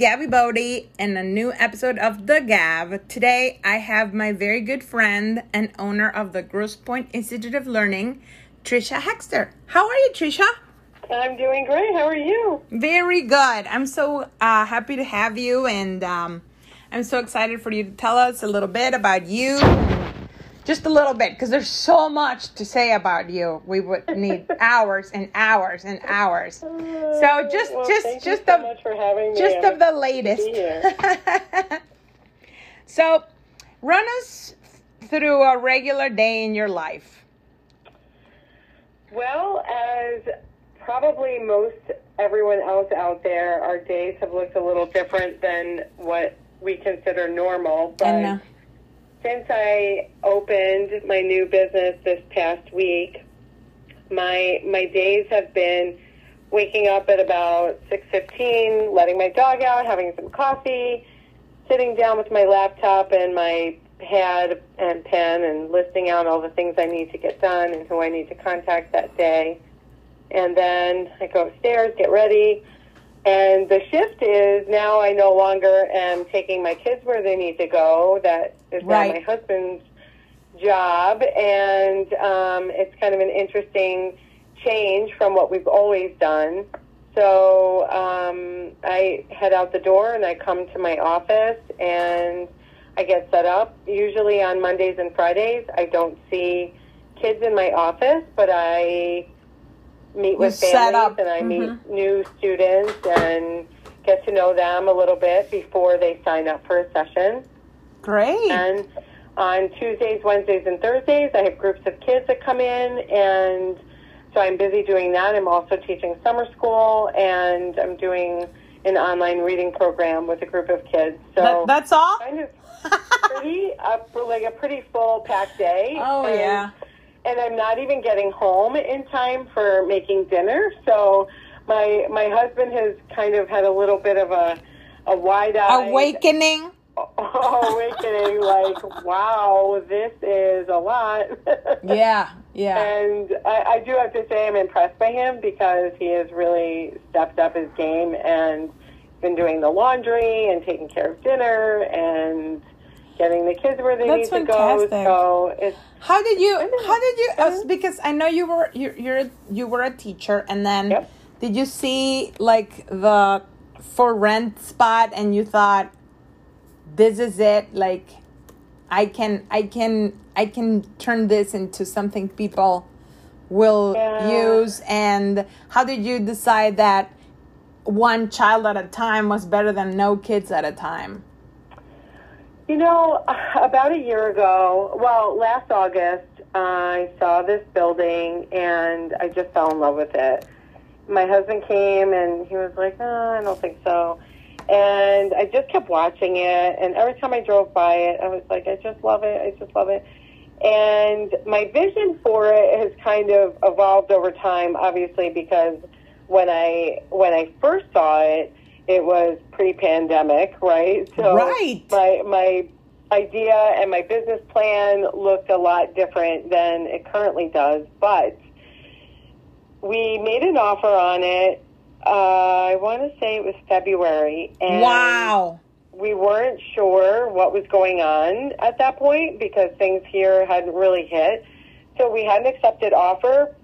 Gabby Bodie and a new episode of The Gab. Today I have my very good friend and owner of the Grosse Pointe Institute of Learning, Tricia Hexter. How are you, Tricia? I'm doing great. How are you? Very good. I'm so uh, happy to have you, and um, I'm so excited for you to tell us a little bit about you. Just a little bit, because there's so much to say about you. We would need hours and hours and hours. So just, Well, just, just so the, much for having me. just of the latest. so, run us through a regular day in your life. Well, as probably most everyone else out there, our days have looked a little different than what we consider normal. But uh, since I opened my new business this past week, my my days have been waking up at about six fifteen, letting my dog out, having some coffee, sitting down with my laptop and my pad and pen, and listing out all the things I need to get done and who I need to contact that day. And then I go upstairs, get ready, and the shift is now I no longer am taking my kids where they need to go. That is now Right. my husband's job, and um, it's kind of an interesting change from what we've always done. So um, I head out the door and I come to my office and I get set up. Usually on Mondays and Fridays, I don't see kids in my office, but I meet with set families and I Mhm. meet new students and get to know them a little bit before they sign up for a session. Great. And on Tuesdays, Wednesdays, and Thursdays, I have groups of kids that come in, and so I'm busy doing that. I'm also teaching summer school, and I'm doing an online reading program with a group of kids. So That- that's all? kind of pretty up like a pretty full packed day. Oh, and, yeah. And I'm not even getting home in time for making dinner. So my my husband has kind of had a little bit of a a wide eye Awakening. awakening like wow this is a lot Yeah, yeah. and I, I do have to say i'm impressed by him because he has really stepped up his game and been doing the laundry and taking care of dinner and getting the kids where they That's need to fantastic. go so it's How did you? How did you? Uh, because I know you were you're, you're you were a teacher, and then Yep. did you see like the for rent spot, and you thought, this is it? Like, I can I can I can turn this into something people will Yeah. use. And how did you decide that one child at a time was better than no kids at a time? You know, about a year ago, well, last August, I saw this building and I just fell in love with it. My husband came and he was like, oh, I don't think so. And I just kept watching it. And every time I drove by it, I was like, I just love it. I just love it. And my vision for it has kind of evolved over time, obviously, because when I when I first saw it, it was pre-pandemic, right? So Right. my my idea and my business plan looked a lot different than it currently does, but we made an offer on it. Uh, I want to say it was February, and wow. we weren't sure what was going on at that point because things here hadn't really hit. So we had an accepted offer.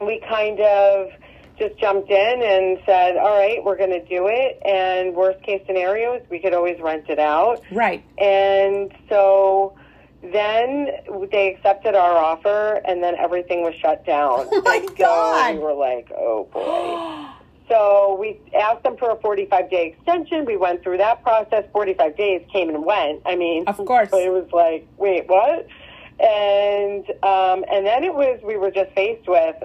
We kind of just jumped in and said, all right, we're going to do it. And worst case scenario is we could always rent it out. Right. And so then they accepted our offer and then everything was shut down. Oh my And so God. we were like, oh boy. So we asked them for a 45 day extension. We went through that process. 45 days came and went. I mean, Of course. It was like, wait, what? And um, and then it was we were just faced with,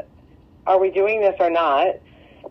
are we doing this or not?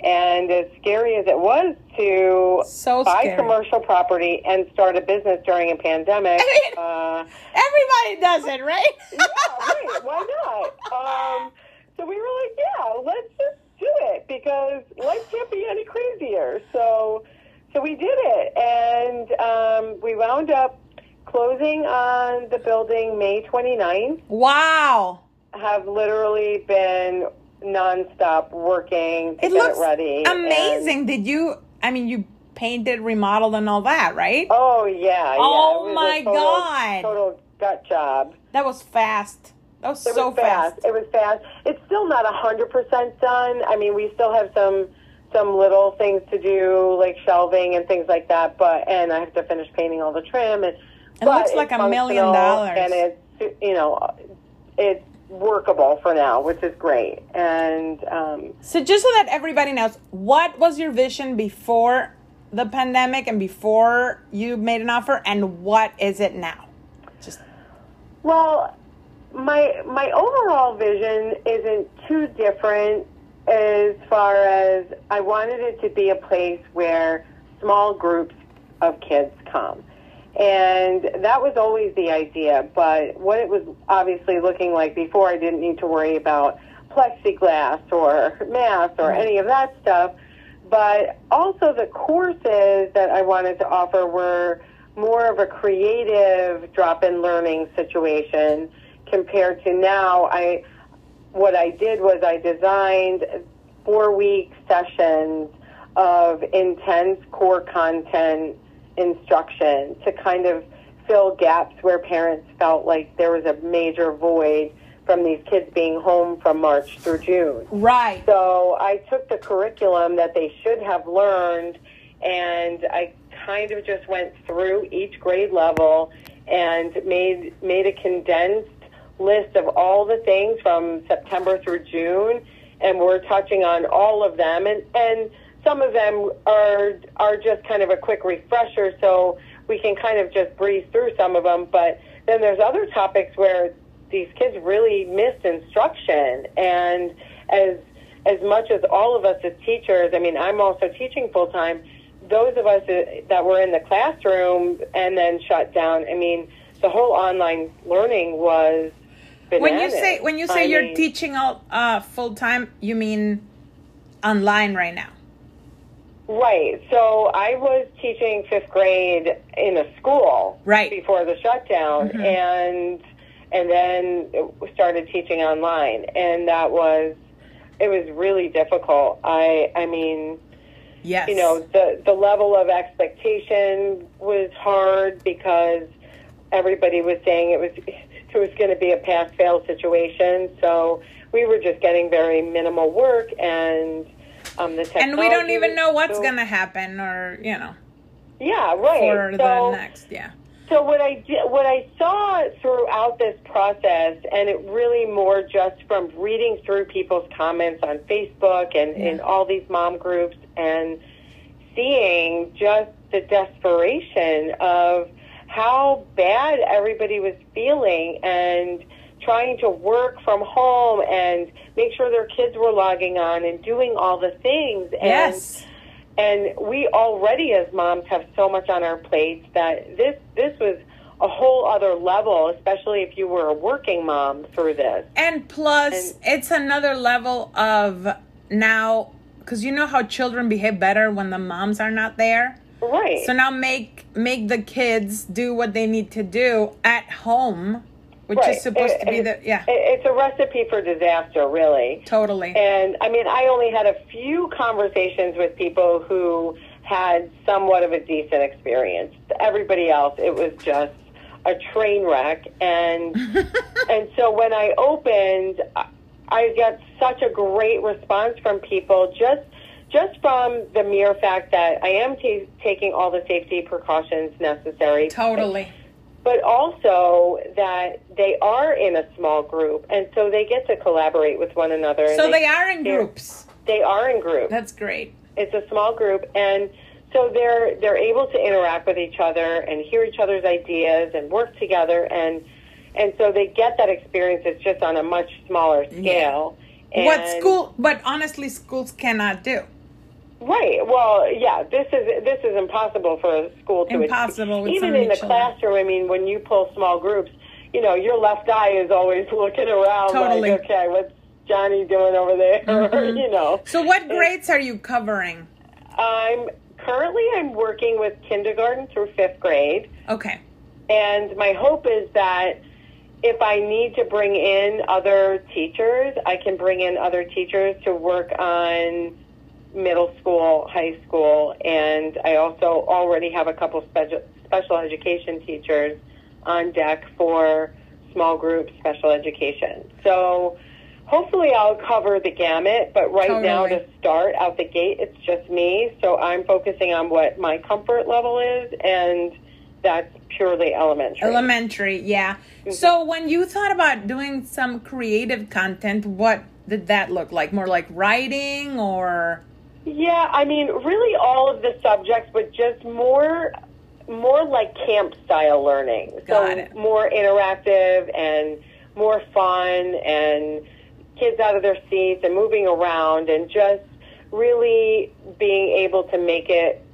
And as scary as it was to So buy scary. commercial property and start a business during a pandemic, I mean- uh, Everybody does it, right? yeah, right. Why not? Um, so we were like, yeah, let's just do it because life can't be any crazier. So, so we did it, and um, we wound up closing on the building May 29th. wow. Have literally been nonstop working to It get it ready. and- amazing. Did you? I mean, you painted, remodeled, and all that, right? Oh yeah. Oh, yeah. It was a my total- God. Total gut job. That was fast. That was It so was fast. It was fast. It's still not a hundred percent done. I mean, we still have some some little things to do, like shelving and things like that. But and I have to finish painting all the trim. And It looks like a million dollars. And it's you know it's workable for now, which is great. And um, So just so that everybody knows, what was your vision before the pandemic and before you made an offer, and what is it now? Just Well, my my overall vision isn't too different as far as I wanted it to be a place where small groups of kids come. And that was always the idea, but what it was obviously looking like before, I didn't need to worry about plexiglass or masks or mm-hmm. any of that stuff. But also the courses that I wanted to offer were more of a creative drop-in learning situation compared to now. I what I did was I designed four-week sessions of intense core content instruction to kind of fill gaps where parents felt like there was a major void from these kids being home from March through June. right. So I took the curriculum that they should have learned and I kind of just went through each grade level and made made a condensed list of all the things from September through June and we're touching on all of them and and some of them are are just kind of a quick refresher so we can kind of just breeze through some of them. But then there's other topics where these kids really missed instruction. And as as much as all of us as teachers i mean i'm also teaching full time those of us that were in the classroom and then shut down i mean the whole online learning was When you say when you say I you're mean- teaching all uh, full time, you mean online right now? Right. So I was teaching fifth grade in a school Right. before the shutdown, mm-hmm. and and then started teaching online, and that was it was really difficult. I I mean, Yes. you know, the the level of expectation was hard because everybody was saying it was it was going to be a pass fail situation. So we were just getting very minimal work and. Um, the and we don't even know what's so- gonna happen, or you know, yeah, right. for so, the next. Yeah. so what I did, what I saw throughout this process, and it really more just from reading through people's comments on Facebook and in all these mom groups, and seeing just the desperation of how bad everybody was feeling and trying to work from home and make sure their kids were logging on and doing all the things and Yes. and we already as moms have so much on our plates that this this was a whole other level especially if you were a working mom through this And plus, it's another level of now, because you know how children behave better when the moms are not there. right So now make make the kids do what they need to do at home, which Right. is supposed to be the yeah, it- it's a recipe for disaster really totally. And I mean, I only had a few conversations with people who had somewhat of a decent experience. Everybody else, it was just a train wreck. And and so when I opened, I- got such a great response from people just just from the mere fact that I am ta taking all the safety precautions necessary Totally. But also that they are in a small group and so they get to collaborate with one another So they are in groups. they are in groups That's great. it's a small group and so they're they're able to interact with each other and hear each other's ideas and work together and and so they get that experience it's just on a much smaller scale and what school? But honestly, schools cannot do. Right. Well, yeah. This is this is impossible for a school to Impossible with so even in the children. classroom. I mean, when you pull small groups, you know, your left eye is always looking around, Totally. like, okay, what's Johnny doing over there? Mhm. you know. So what grades are you covering? I'm currently I'm working with kindergarten through fifth grade, Okay. and my hope is that if I need to bring in other teachers, I can bring in other teachers to work on middle school, high school, and I also already have a couple special special education teachers on deck for small group special education. So hopefully I'll cover the gamut, but right totally. now to start out the gate, it's just me. So I'm focusing on what my comfort level is, and that's purely elementary. Elementary, yeah. Mm-hmm. So when you thought about doing some creative content, what did that look like? More like writing or? Yeah, I mean, really all of the subjects, but just more more like camp style learning. Got so it. more interactive and more fun and kids out of their seats and moving around and just really being able to make it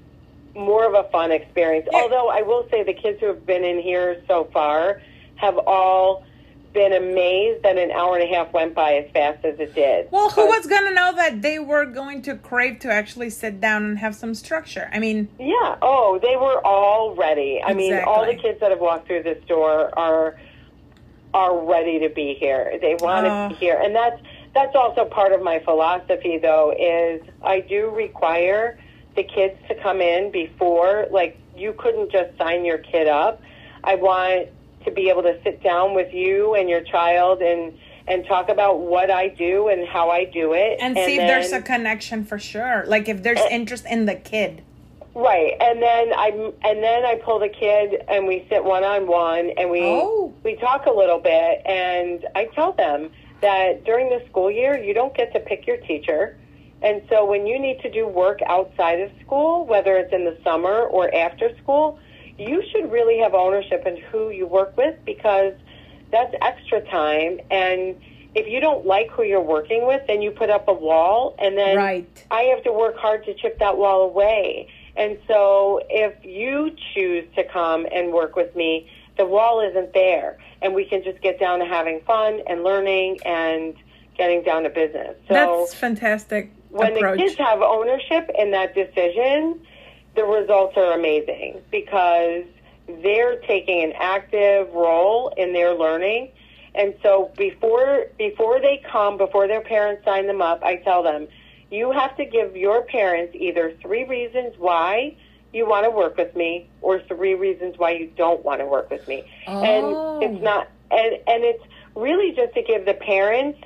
more of a fun experience. Yeah. Although I will say the kids who have been in here so far have all been amazed that an hour and a half went by as fast as it did. Well, who was going to know that they were going to crave to actually sit down and have some structure? I mean, yeah. Oh, they were all ready. I exactly. mean, all the kids that have walked through this door are are ready to be here. They want uh, to be here, and that's that's also part of my philosophy. Though, is I do require the kids to come in before. Like, you couldn't just sign your kid up. I want to be able to sit down with you and your child and and talk about what I do and how I do it, and, and see then, if there's a connection for sure. Like if there's and, interest in the kid. Right, and then I and then I pull the kid and we sit one on one and we oh. we talk a little bit and I tell them that during the school year you don't get to pick your teacher. And so when you need to do work outside of school, whether it's in the summer or after school, you should really have ownership in who you work with because that's extra time and if you don't like who you're working with then you put up a wall and then right. I have to work hard to chip that wall away. And so if you choose to come and work with me, the wall isn't there and we can just get down to having fun and learning and getting down to business. So That's fantastic. When approach. the kids have ownership in that decision, the results are amazing because they're taking an active role in their learning. And so before before they come, before their parents sign them up, I tell them, you have to give your parents either three reasons why you want to work with me or three reasons why you don't want to work with me. Oh. And it's not and and it's really just to give the parents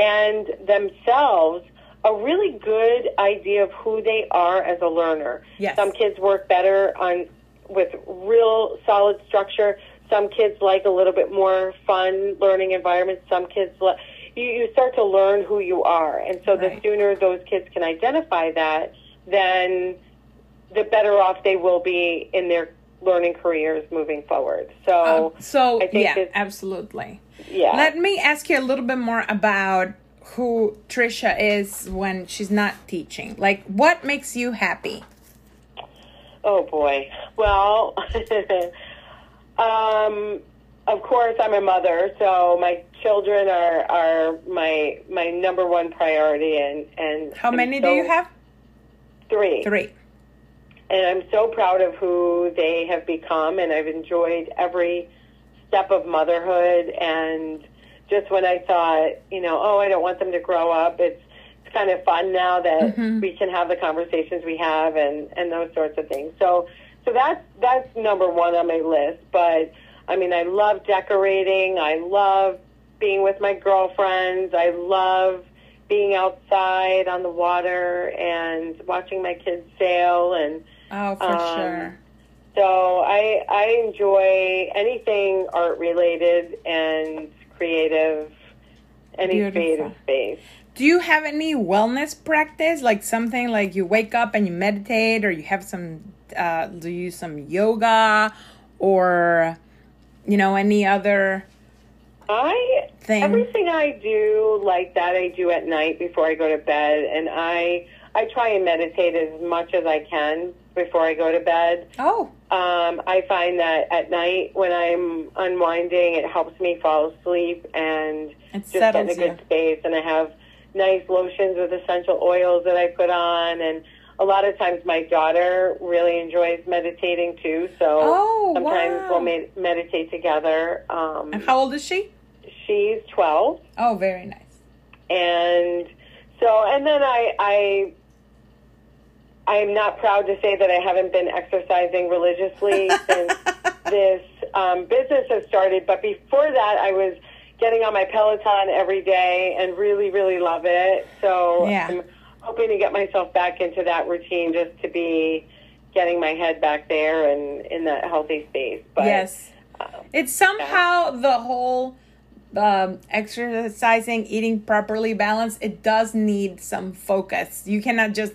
and themselves a really good idea of who they are as a learner. Yes. Some kids work better on with real solid structure. Some kids like a little bit more fun learning environment. Some kids like you, you start to learn who you are. And so right. the sooner those kids can identify that, then the better off they will be in their learning careers moving forward. So, um, so yeah, absolutely. Yeah. Let me ask you a little bit more about who Tricia is when she's not teaching. Like, what makes you happy? Oh boy. Well, um, of course, I'm a mother, so my children are are my my number one priority. And and how many so, do you have? Three. Three. And I'm so proud of who they have become, and I've enjoyed every step of motherhood and just when I thought, you know, oh, I don't want them to grow up. It's it's kind of fun now that mm-hmm. we can have the conversations we have and and those sorts of things. So so that's that's number one on my list. But I mean, I love decorating. I love being with my girlfriends. I love being outside on the water and watching my kids sail and oh for um, sure so i i enjoy anything art related and creative, any Beautiful. creative space. Do you have any wellness practice, like something like you wake up and you meditate, or you have some, uh, do you use some yoga, or you know any other? I thing? everything I do like that I do at night before I go to bed, and I I try and meditate as much as I can before I go to bed. Oh. Um, I find that at night when I'm unwinding, it helps me fall asleep and it just get in a good you. space. And I have nice lotions with essential oils that I put on. And a lot of times my daughter really enjoys meditating too. So oh, sometimes wow. we'll med- meditate together. Um, and how old is she? She's 12. Oh, very nice. And so, and then I, I I'm not proud to say that I haven't been exercising religiously since this um, business has started. But before that, I was getting on my Peloton every day and really, really love it. So Yeah. I'm hoping to get myself back into that routine just to be getting my head back there and in that healthy space. But yes. um, It's somehow the whole um, exercising, eating properly balanced. It does need some focus. You cannot just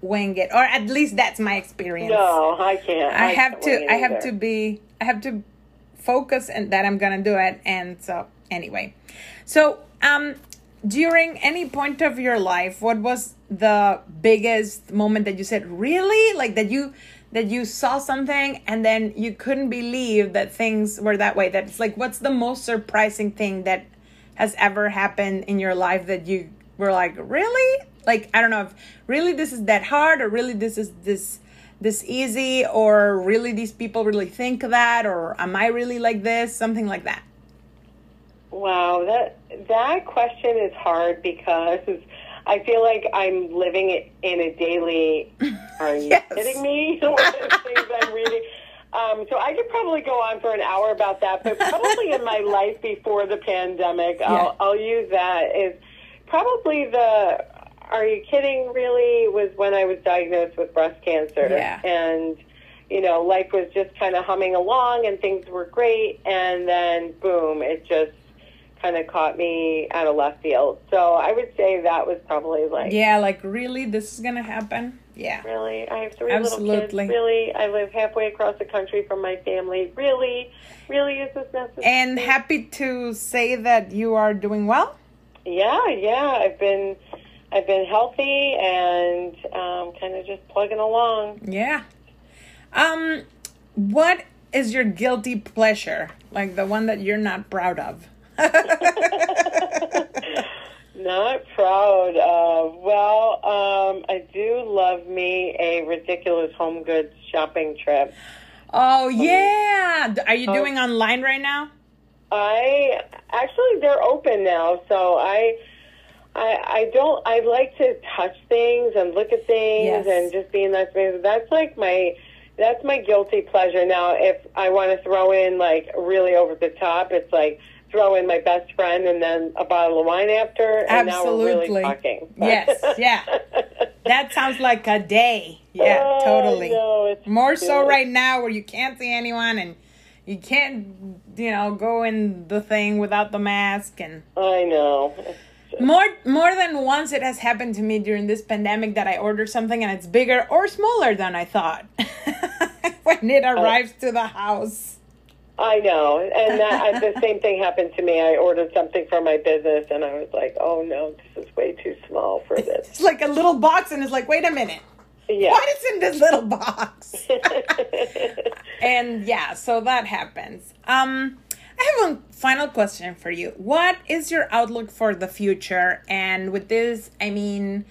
wing it, or at least that's my experience. no, I can't. I have can't to. I have either. to be. I have to focus and that I'm gonna do it. And so anyway, so um, during any point of your life, what was the biggest moment that you said really like that you that you saw something and then you couldn't believe that things were that way? That it's like what's the most surprising thing that has ever happened in your life that you were like really like I don't know if really this is that hard or really this is this this easy or really these people really think that or am I really like this something like that Wow, that that question is hard because I feel like I'm living it in a daily. Are you Yes. kidding me? One of the things I'm reading. Um, so I could probably go on for an hour about that, but probably in my life before the pandemic, Yeah. I'll, I'll use that. Is probably the. Are you kidding? Really, was when I was diagnosed with breast cancer, Yeah. and you know, life was just kind of humming along, and things were great, and then boom, it just kind of caught me out of left field. So I would say that was probably like, yeah like really this is gonna happen yeah really, I have three Absolutely. little kids. Really, I live halfway across the country from my family. Really, really, is this necessary? and happy to say that you are doing well yeah, yeah, I've been, I've been healthy and um, kind of just plugging along. yeah um what is your guilty pleasure like the one that you're not proud of Not proud of. Well, um, I do love me a ridiculous home goods shopping trip. oh yeah are you doing online right now I actually they're open now, so I I I don't I like to touch things and look at things Yes. and just be in that space. That's like my that's my guilty pleasure. Now, if I want to throw in like really over the top, it's like throw in my best friend and then a bottle of wine after, and now we're Absolutely. really talking. Yes, yeah. that sounds like a day yeah Oh, totally no, it's more so good. right now where you can't see anyone and you can't you know go in the thing without the mask and I know. More more than once it has happened to me during this pandemic that i order something and it's bigger or smaller than i thought when it arrives to the house I know, and that the same thing happened to me. I ordered something for my business, and I was like, "Oh no, this is way too small for this." it's like a little box and it's like wait a minute Yeah. what is in this little box and yeah so that happens um i have a final question for you. What is your outlook for the future? And with this i mean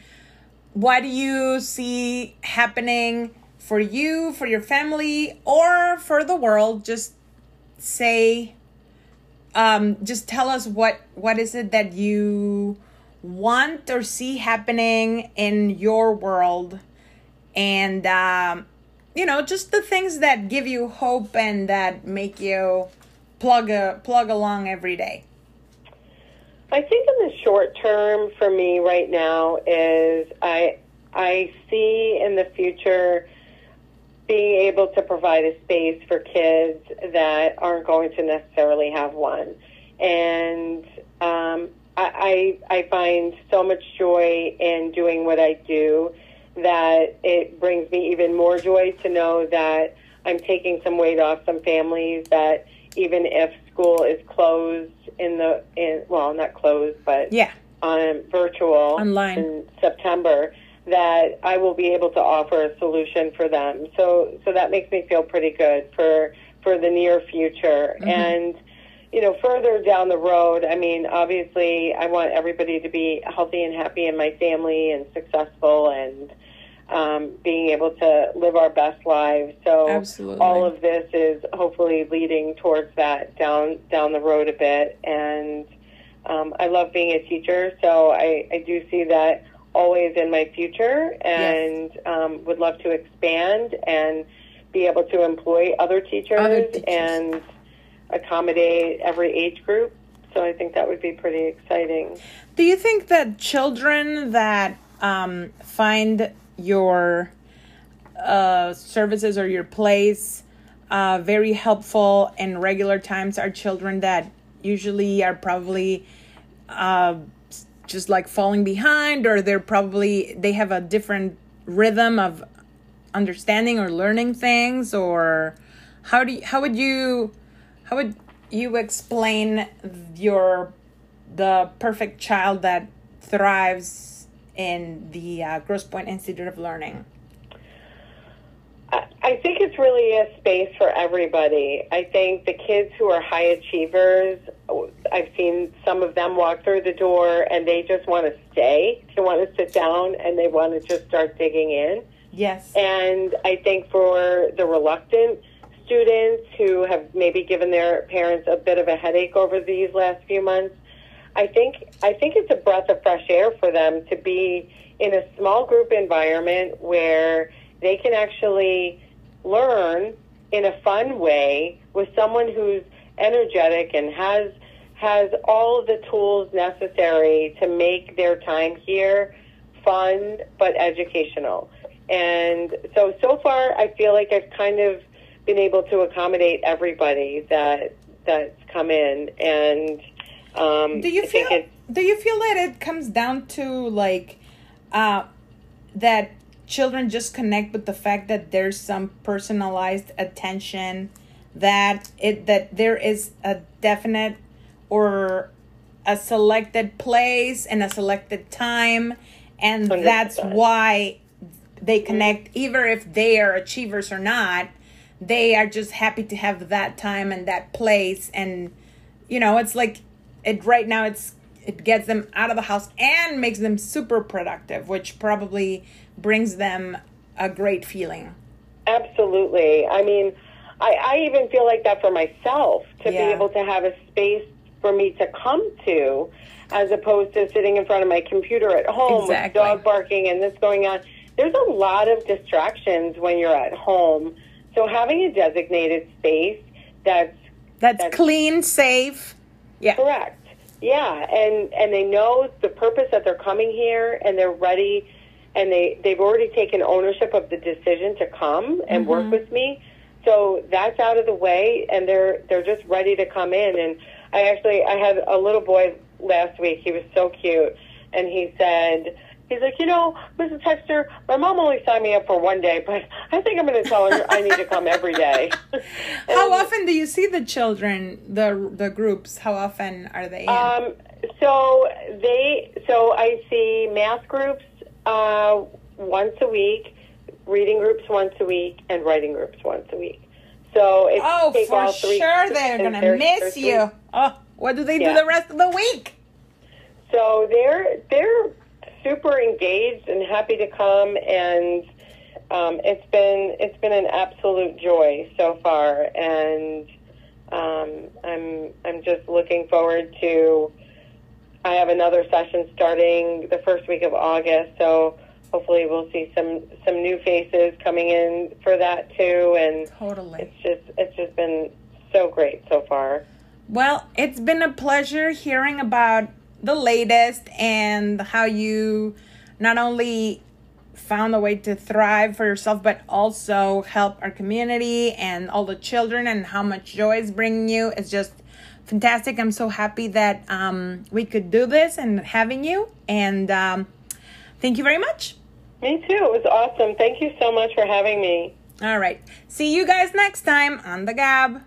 what do you see happening for you for your family or for the world? Just say um just tell us what what is it that you want or see happening in your world? And um, you know just the things that give you hope and that make you plug a, plug along every day? I think in the short term for me right now is I I see in the future being able to provide a space for kids that aren't going to necessarily have one, and um, I, I I find so much joy in doing what I do that it brings me even more joy to know that I'm taking some weight off some families that even if school is closed in the in well not closed but yeah on virtual Online. in September that I will be able to offer a solution for them. So so that makes me feel pretty good for for the near future. Mm-hmm. And you know, further down the road, I mean, obviously I want everybody to be healthy and happy in my family and successful and um, being able to live our best lives. So Absolutely. all of this is hopefully leading towards that down down the road a bit. And um, I love being a teacher, so I, I do see that always in my future and um, would love to expand and be able to employ other teachers, Other teachers. and accommodate every age group. So I think that would be pretty exciting. Do you think that children that um, find your uh, services or your place. Uh, very helpful in regular times are children that usually are probably uh, just like falling behind or they're probably they have a different rhythm of understanding or learning things or how do you, how would you how would you explain your the perfect child that thrives in the uh, Grosse Pointe Institute of Learning? I I think it's really a space for everybody. I think the kids who are high achievers, I've seen some of them walk through the door and they just want to stay. They want to sit down and they want to just start digging in. Yes. And I think for the reluctant students who have maybe given their parents a bit of a headache over these last few months, I think I think it's a breath of fresh air for them to be in a small group environment where they can actually learn in a fun way with someone who's energetic and has has all the tools necessary to make their time here fun but educational. And so so far I feel like I've kind of been able to accommodate everybody that that's come in and um, do you I feel it's do you feel that it comes down to like uh that children just connect with the fact that there's some personalized attention that it that there is a definite or a selected place and a selected time and that's 100%. why they connect either if they are achievers or not they are just happy to have that time and that place and you know it's like it right now it's it gets them out of the house and makes them super productive which probably brings them a great feeling Absolutely. I mean, I, I even feel like that for myself to Yeah. be able to have a space for me to come to as opposed to sitting in front of my computer at home Exactly. with dog barking and this going on. There's a lot of distractions when you're at home. So having a designated space that's that's, That's- clean safe yeah Correct. Yeah, and and they know the purpose that they're coming here, and they're ready, and they they've already taken ownership of the decision to come and work mm-hmm. with me. So that's out of the way, and they're they're just ready to come in. And I actually I had a little boy last week. He was so cute, and he said. He's like, you know, Mrs. Hexter, my mom only signed me up for one day, but I think I'm going to tell her I need to come every day. how often do you see the children the the groups how often are they in? Um, so they, so I see math groups uh, once a week, reading groups once a week, and writing groups once a week. So if oh take for all three, sure they're gonna miss there's you oh what do they do the rest of the week So they're they're super engaged and happy to come, and um, it's been it's been an absolute joy so far, and um, I'm I'm just looking forward to. I have another session starting the first week of August, so hopefully we'll see some some new faces coming in for that too, and totally it's just it's just been so great so far. Well, it's been a pleasure hearing about the latest and how you not only found a way to thrive for yourself, but also help our community and all the children and how much joy it's bringing you. It's just fantastic. I'm so happy that um, we could do this and having you. And um, thank you very much. Me too. It was awesome. Thank you so much for having me. All right. See you guys next time on the Gab.